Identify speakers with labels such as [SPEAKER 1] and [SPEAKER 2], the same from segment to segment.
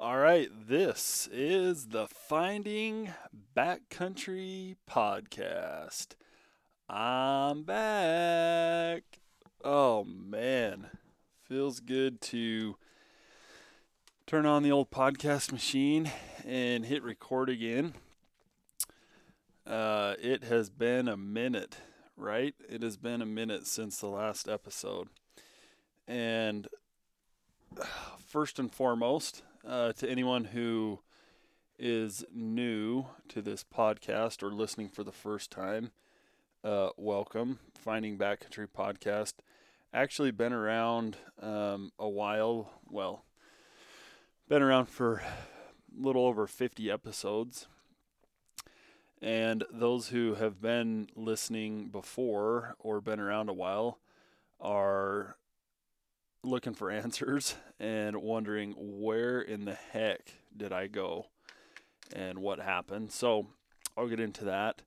[SPEAKER 1] All right, this is the Finding Backcountry podcast. I'm back. Oh man, feels good to turn on the old podcast machine and hit record again. Uh, it has been a minute, right? It has been a minute since the last episode. And first and foremost, uh, to anyone who is new to this podcast or listening for the first time, uh, welcome. Finding Backcountry Podcast. Actually, been around um, a while. Well, been around for a little over 50 episodes. And those who have been listening before or been around a while are looking for answers and wondering where in the heck did I go and what happened. So I'll get into that.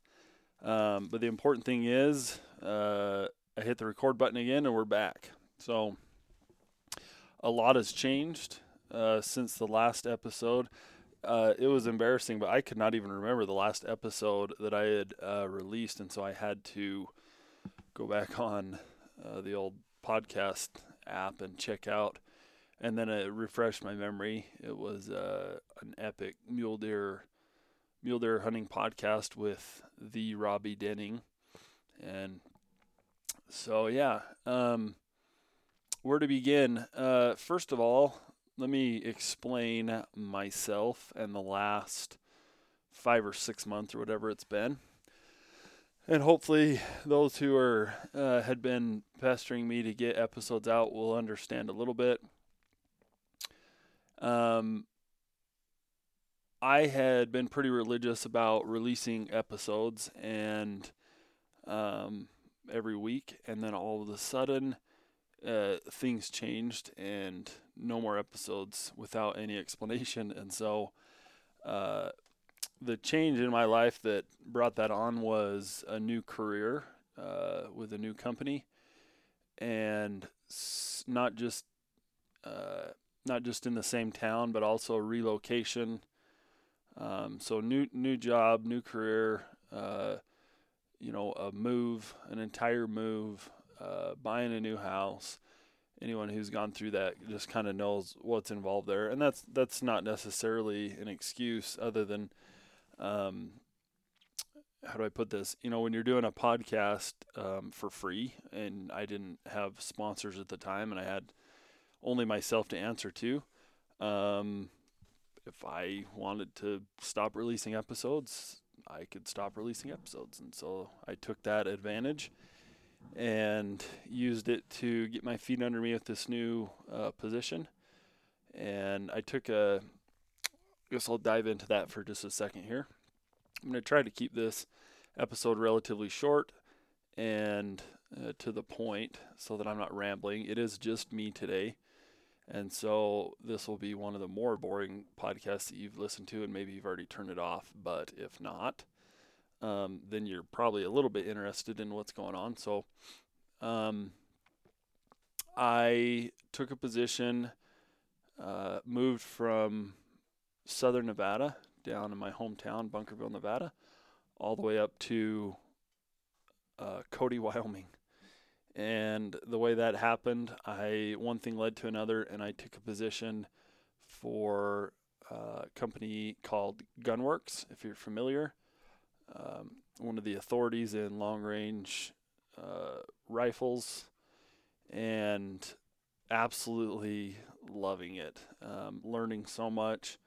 [SPEAKER 1] Um, but the important thing is, uh, I hit the record button again and we're back. So a lot has changed uh, since the last episode. Uh, it was embarrassing, but I could not even remember the last episode that I had uh, released, and so I had to go back on uh, the old podcast app and check out. And then it refreshed my memory. It was uh, an epic mule deer mule deer hunting podcast with the Robby Denning, and so yeah. Um, where to begin? Uh, first of all, let me explain myself and the last five or six months or whatever it's been and hopefully those who are uh, had been pestering me to get episodes out will understand a little bit. Um, I had been pretty religious about releasing episodes and um, every week, and then all of a sudden, uh, things changed and no more episodes without any explanation, and so. Uh, the change in my life that brought that on was a new career uh, with a new company, and s- not just uh, not just in the same town, but also relocation. Um, so new new job, new career. Uh, you know, a move, an entire move, uh, buying a new house. Anyone who's gone through that just kind of knows what's involved there, and that's that's not necessarily an excuse, other than um, how do I put this? You know, when you're doing a podcast um, for free, and I didn't have sponsors at the time, and I had only myself to answer to. Um, if I wanted to stop releasing episodes, I could stop releasing episodes, and so I took that advantage and used it to get my feet under me with this new uh, position. And I took a guess I'll dive into that for just a second here. I'm going to try to keep this episode relatively short and uh, to the point so that I'm not rambling. It is just me today. And so this will be one of the more boring podcasts that you've listened to, and maybe you've already turned it off. But if not, um, then you're probably a little bit interested in what's going on. So um, I took a position, uh, moved from southern Nevada, down in my hometown, Bunkerville, Nevada, all the way up to uh, Cody, Wyoming. And the way that happened, I one thing led to another, and I took a position for a company called GunWerks, if you're familiar. Um, one of the authorities in long range uh, rifles, and absolutely loving it. Um, learning so much.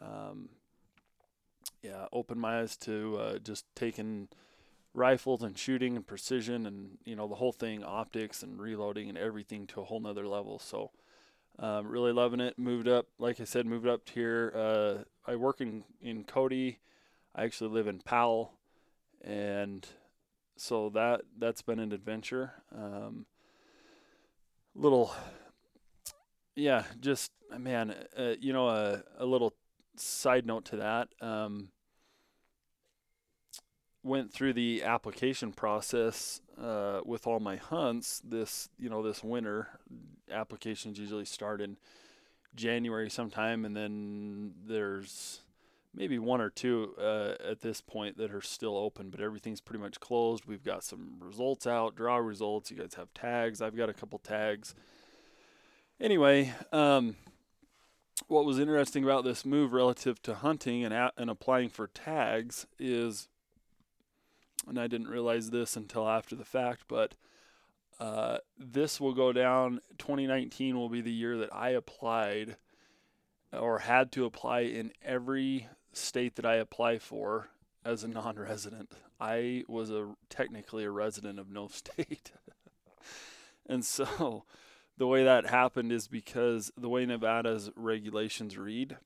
[SPEAKER 1] Um, yeah, opened my eyes to uh, just taking rifles and shooting and precision and you know the whole thing, optics and reloading and everything to a whole nother level. So um, really loving it. Moved up, like I said, moved up here. Uh, I work in in Cody. I actually live in Powell, and so that that's been an adventure. Um, little, yeah, just man, uh, you know, a a little side note to that, um, went through the application process uh, with all my hunts this you know this winter. Applications usually start in January sometime, and then there's maybe one or two uh, at this point that are still open, but everything's pretty much closed. We've got some results out, draw results. You guys have tags. I've got a couple tags. Anyway, um, what was interesting about this move relative to hunting and and applying for tags is, and I didn't realize this until after the fact, but uh, this will go down. 2019 will be the year that I applied or had to apply in every state that I apply for as a non-resident. I was a technically a resident of no state. and so the way that happened is because the way Nevada's regulations read,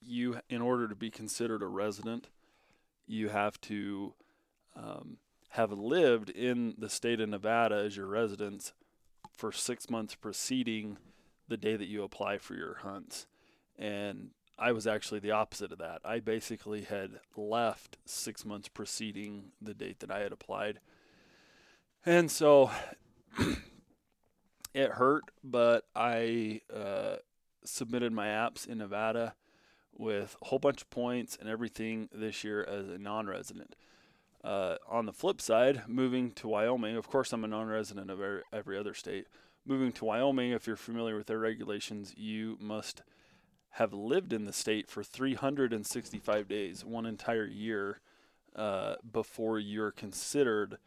[SPEAKER 1] you in order to be considered a resident, you have to um, have lived in the state of Nevada as your residence for six months preceding the day that you apply for your hunts. And I was actually the opposite of that. I basically had left six months preceding the date that I had applied. And so it hurt, but I uh, submitted my apps in Nevada with a whole bunch of points and everything this year as a non resident. Uh, on the flip side, moving to Wyoming, of course, I'm a non resident of every, other state. Moving to Wyoming, if you're familiar with their regulations, you must have lived in the state for 365 days, one entire year, uh, before you're considered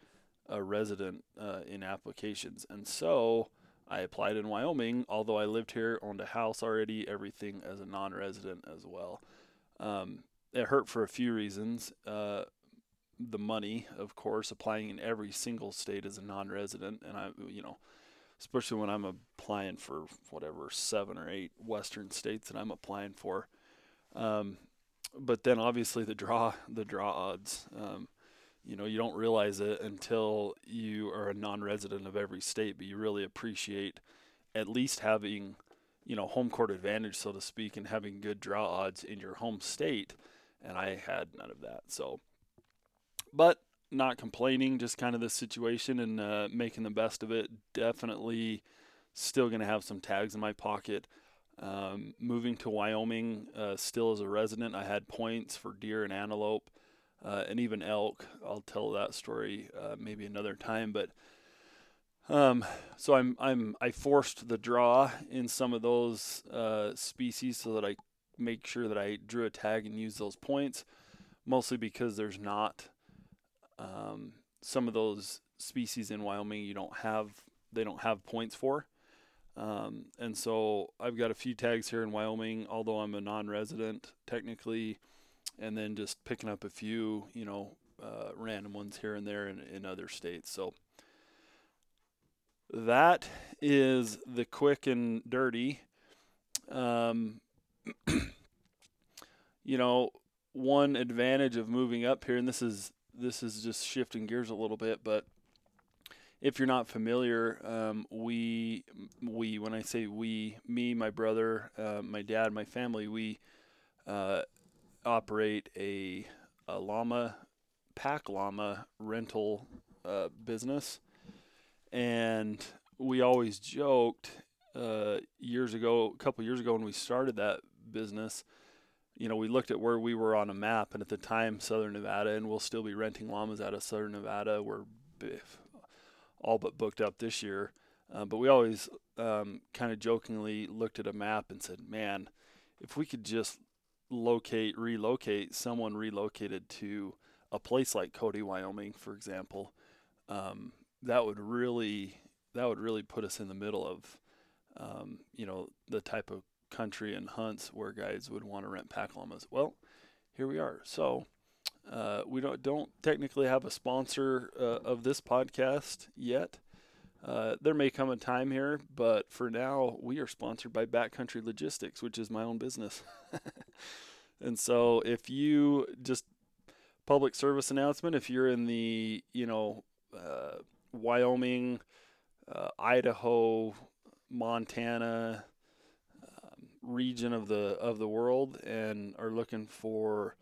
[SPEAKER 1] a resident uh, in applications. And so I applied in Wyoming, although I lived here, owned a house already, everything as a non resident as well. Um, it hurt for a few reasons. Uh, the money, of course, applying in every single state as a non resident. And I, you know, especially when I'm applying for whatever seven or eight Western states that I'm applying for. Um, but then obviously the draw the draw odds. Um, you know, you don't realize it until you are a non-resident of every state, but you really appreciate at least having, you know, home court advantage, so to speak, and having good draw odds in your home state. And I had none of that. So, but not complaining, just kind of the situation and uh, making the best of it. Definitely still going to have some tags in my pocket. Um, moving to Wyoming, uh, still as a resident, I had points for deer and antelope, uh, and even elk. I'll tell that story uh, maybe another time. But um, so I'm I'm I forced the draw in some of those uh, species so that I make sure that I drew a tag and use those points, mostly because there's not um, some of those species in Wyoming you don't have they don't have points for. Um, and so I've got a few tags here in Wyoming, although I'm a non-resident technically, and then just picking up a few, you know, uh, random ones here and there in, in other states. So that is the quick and dirty. Um, you know, one advantage of moving up here, and this is this is just shifting gears a little bit, but if you're not familiar, um, we we when I say we, me, my brother, uh, my dad, my family, we uh, operate a, a llama pack llama rental uh, business, and we always joked uh, years ago, a couple years ago when we started that business you know, we looked at where we were on a map, and at the time, Southern Nevada, and we'll still be renting llamas out of Southern Nevada. We're all but booked up this year. Uh, but we always um, kind of jokingly looked at a map and said, man, if we could just locate, relocate, someone relocated to a place like Cody, Wyoming, for example, um, that would really that would really put us in the middle of um, you know the type of country and hunts where guys would want to rent pack llamas. Well, here we are. So uh, we don't don't technically have a sponsor uh, of this podcast yet. Uh, there may come a time here, but for now, we are sponsored by Backcountry Logistics, which is my own business. and so, if you just public service announcement, if you're in the you know uh, Wyoming, uh, Idaho, Montana, region of the of the world and are looking for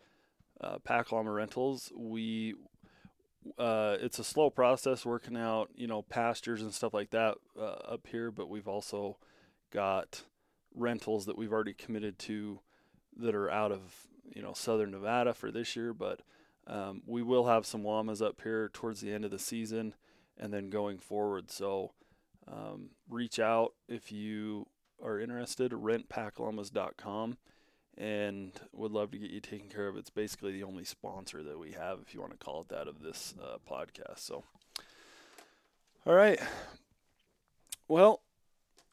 [SPEAKER 1] uh, pack llama rentals, we uh, it's a slow process working out you know pastures and stuff like that uh, up here, but we've also got rentals that we've already committed to that are out of you know southern Nevada for this year, but um, we will have some llamas up here towards the end of the season and then going forward. So um, reach out if you are interested. Rentpackllamas.com and would love to get you taken care of. It's basically the only sponsor that we have, if you want to call it that, of this uh, podcast. So, all right. Well,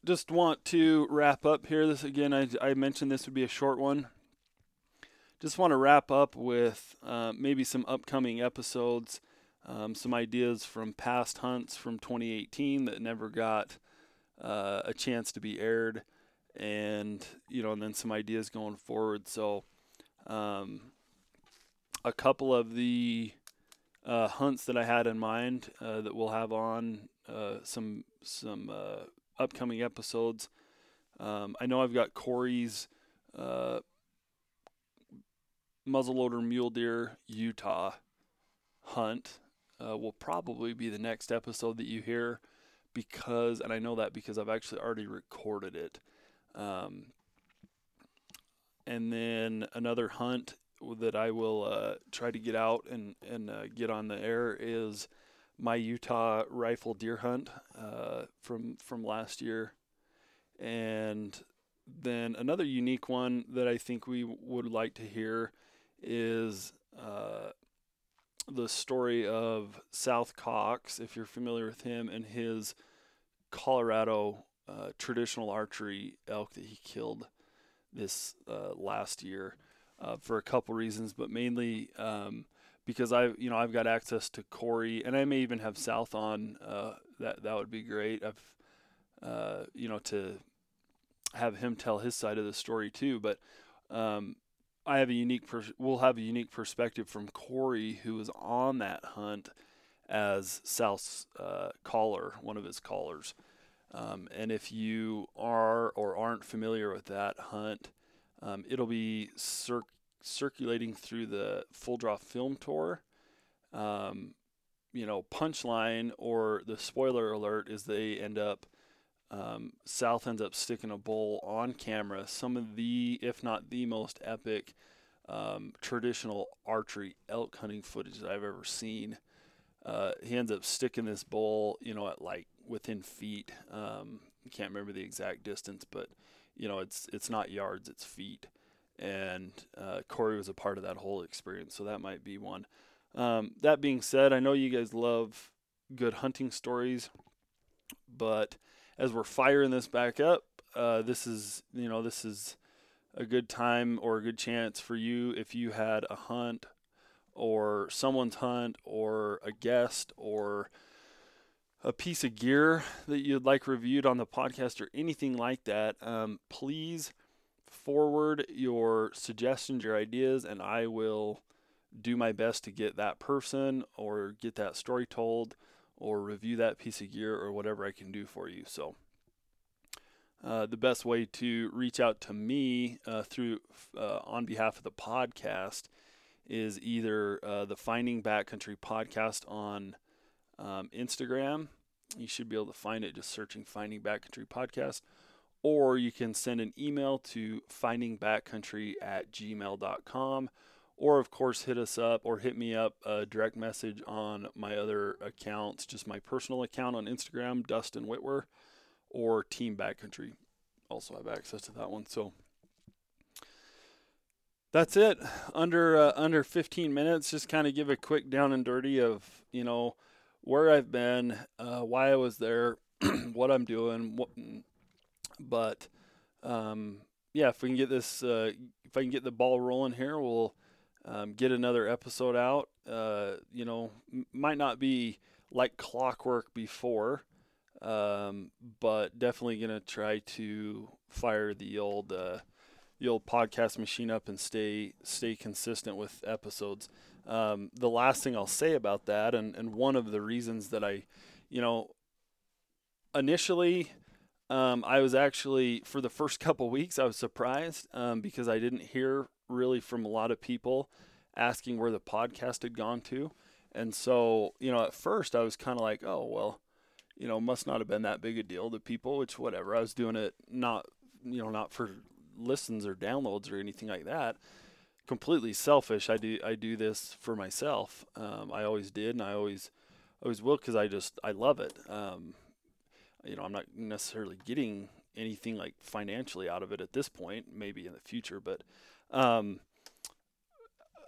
[SPEAKER 1] just want to wrap up here. This again, I, I mentioned this would be a short one. Just want to wrap up with uh, maybe some upcoming episodes, um, some ideas from past hunts from 2018 that never got uh, a chance to be aired and you know, and then some ideas going forward. So, um, a couple of the uh, hunts that I had in mind uh, that we'll have on uh, some some uh, upcoming episodes. Um, I know I've got Corey's uh, muzzleloader mule deer Utah hunt. Uh, will probably be the next episode that you hear because, and I know that because I've actually already recorded it. Um, and then another hunt that I will uh, try to get out and and uh, get on the air is my Utah rifle deer hunt uh, from from last year, and then another unique one that I think we would like to hear is uh, the story of South Cox, if you're familiar with him, and his Colorado uh, traditional archery elk that he killed this uh, last year uh, for a couple reasons, but mainly um, because I, you know, I've got access to Corey, and I may even have South on. Uh, that that would be great. I've, uh, you know, to have him tell his side of the story too. But um, I have a unique, we'll have a unique perspective from Corey, who was on that hunt as South's uh, caller, one of his callers. Um, and if you are or aren't familiar with that hunt, um, it'll be cir- circulating through the Full Draw Film Tour. Um, you know, punchline or the spoiler alert is they end up, um, South ends up sticking a bull on camera. Some of the, if not the most epic um, traditional archery elk hunting footage that I've ever seen. Uh, he ends up sticking this bull, you know, at like within feet. Um, can't remember the exact distance, but you know, it's it's not yards, it's feet. And uh, Corey was a part of that whole experience, so that might be one. Um, that being said, I know you guys love good hunting stories, but as we're firing this back up, uh, this is you know this is a good time or a good chance for you if you had a hunt or someone's hunt or a guest or a piece of gear that you'd like reviewed on the podcast or anything like that, um, please forward your suggestions, your ideas, and I will do my best to get that person or get that story told or review that piece of gear or whatever I can do for you. So, uh, the best way to reach out to me uh, through uh, on behalf of the podcast is either uh, the Finding Backcountry podcast on um, Instagram. You should be able to find it just searching Finding Backcountry Podcast. Or you can send an email to findingbackcountry at gmail.com. Or, of course, hit us up or hit me up a direct message on my other accounts, just my personal account on Instagram, Dustin Whitwer, or Team Backcountry. Also have access to that one. So that's it. Under uh, under 15 minutes, just kind of give a quick down and dirty of you know where I've been, uh, why I was there, what I'm doing. What, but um, yeah, if we can get this, uh, if I can get the ball rolling here, we'll um, get another episode out. Uh, you know, m- might not be like clockwork before, um, but definitely gonna try to fire the old uh, the old podcast machine up and stay stay consistent with episodes. Um, the last thing I'll say about that, and, and one of the reasons that I, you know, initially, um, I was actually, for the first couple weeks, I was surprised um, because I didn't hear really from a lot of people asking where the podcast had gone to. And so, you know, at first I was kind of like, oh, well, you know, must not have been that big a deal to people, which whatever. I was doing it not you know, not for listens or downloads or anything like that. Completely selfish. I do I do this for myself. Um, I always did, and I always always will because I just I love it. Um, you know, I'm not necessarily getting anything like financially out of it at this point. Maybe in the future, but um,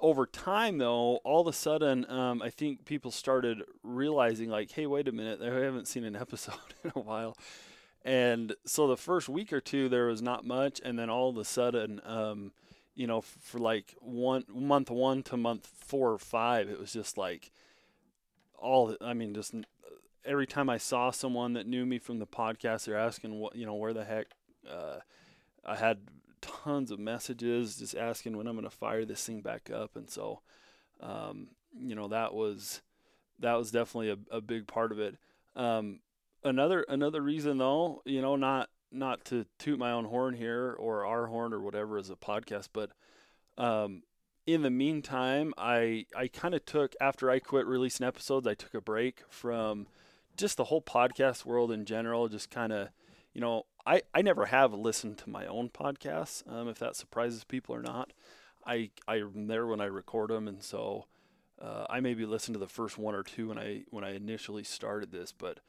[SPEAKER 1] over time, though, all of a sudden, um, I think people started realizing, like, hey, wait a minute, I haven't seen an episode in a while. And so the first week or two, there was not much. And then all of a sudden, um, you know, for like one month one to month four or five, it was just like all, I mean, just every time I saw someone that knew me from the podcast, they're asking what, you know, where the heck, uh, I had tons of messages just asking when I'm going to fire this thing back up. And so, um, you know, that was, that was definitely a, a big part of it. Um, another, another reason though, you know, not, not to toot my own horn here or our horn or whatever as a podcast, but, um, in the meantime, I, I kind of took, after I quit releasing episodes, I took a break from just the whole podcast world in general, just kind of, you know, I, I never have listened to my own podcasts, um, if that surprises people or not. I, I'm there when I record them, and so uh, I maybe listened to the first one or two when I when I initially started this, but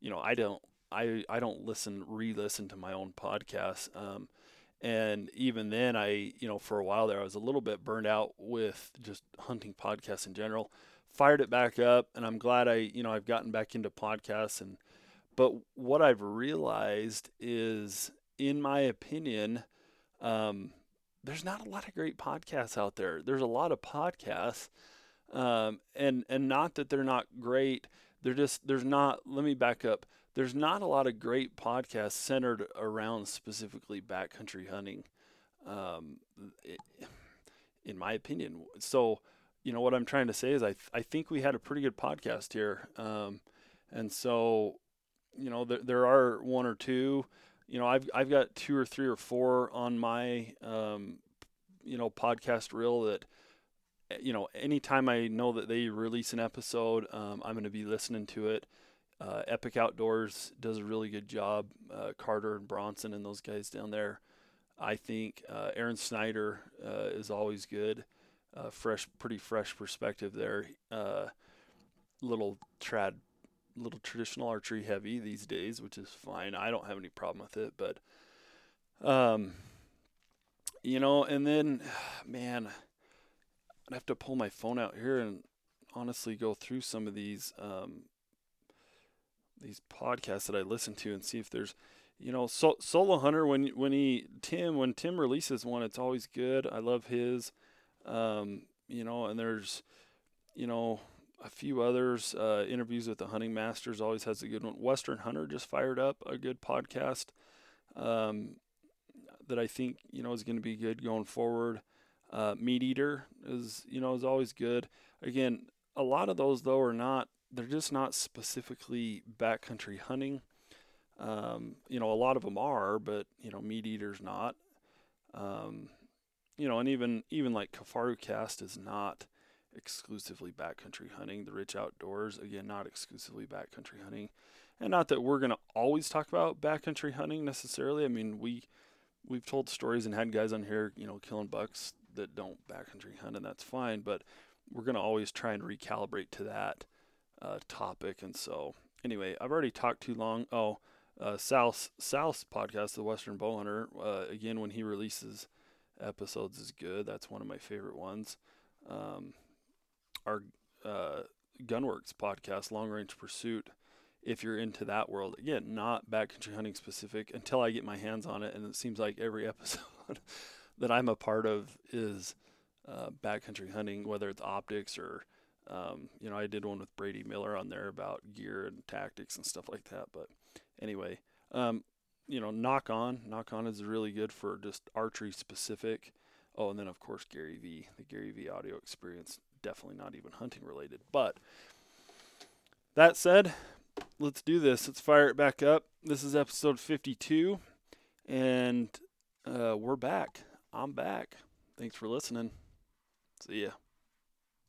[SPEAKER 1] you know I don't I I don't listen re-listen to my own podcasts. Um, and even then, I you know for a while there I was a little bit burned out with just hunting podcasts in general. Fired it back up, and I'm glad I you know I've gotten back into podcasts and but what I've realized is, in my opinion, um, there's not a lot of great podcasts out there. There's a lot of podcasts, um, and and not that they're not great. They're just there's not. Let me back up. There's not a lot of great podcasts centered around specifically backcountry hunting, um, it, in my opinion. So, you know what I'm trying to say is I th- I think we had a pretty good podcast here, um, and so you know, there, there are one or two. You know, I've I've got two or three or four on my um, you know podcast reel that eh, you know anytime I know that they release an episode, um, I'm going to be listening to it. Uh, Epic Outdoors does a really good job. Uh, Carter and Bronson and those guys down there. I think uh, Aron Snyder uh, is always good. Uh, fresh, pretty fresh perspective there. Uh, little trad little traditional archery heavy these days, which is fine. I don't have any problem with it, but um, you know, and then man, I'd have to pull my phone out here and honestly go through some of these um, these podcasts that I listen to and see if there's you know so, solo hunter when when he Tim when Tim releases one it's always good I love his um, you know and there's you know a few others. Uh, interviews with the hunting masters always has a good one. Western Hunter just fired up a good podcast um, that I think you know is going to be good going forward. Uh, Meat Eater is you know is always good. Again, a lot of those though are not. They're just not specifically backcountry hunting. Um, you know, a lot of them are, but you know, Meat Eater's not. Um, you know, and even even like Kifaru Cast is not exclusively backcountry hunting. The Rich Outdoors, again, not exclusively backcountry hunting. And not that we're to always talk about backcountry hunting necessarily. I mean, we we've told stories and had guys on here, you know, killing bucks that don't backcountry hunt, and that's fine. But we're to always try and recalibrate to that uh, topic. And so, anyway, I've already talked too long. Oh, uh, South podcast, the Western Bowhunter, uh, again, when he releases episodes, is good. That's one of my favorite ones. Um, our uh, GunWerks podcast, Long Range Pursuit, if you're into that world. Again, not backcountry hunting specific until I get my hands on it. And it seems like every episode that I'm a part of is uh, backcountry hunting, whether it's optics or, um, you know, I did one with Brady Miller on there about gear and tactics and stuff like that. But anyway, um, you know, Nock On. Nock On is really good for just archery specific. Oh, and then of course Gary V, the Gary V audio experience definitely not even hunting related. But that said, let's do this. Let's fire it back up. This is episode 52, and uh, we're back. I'm back. Thanks for listening. See ya.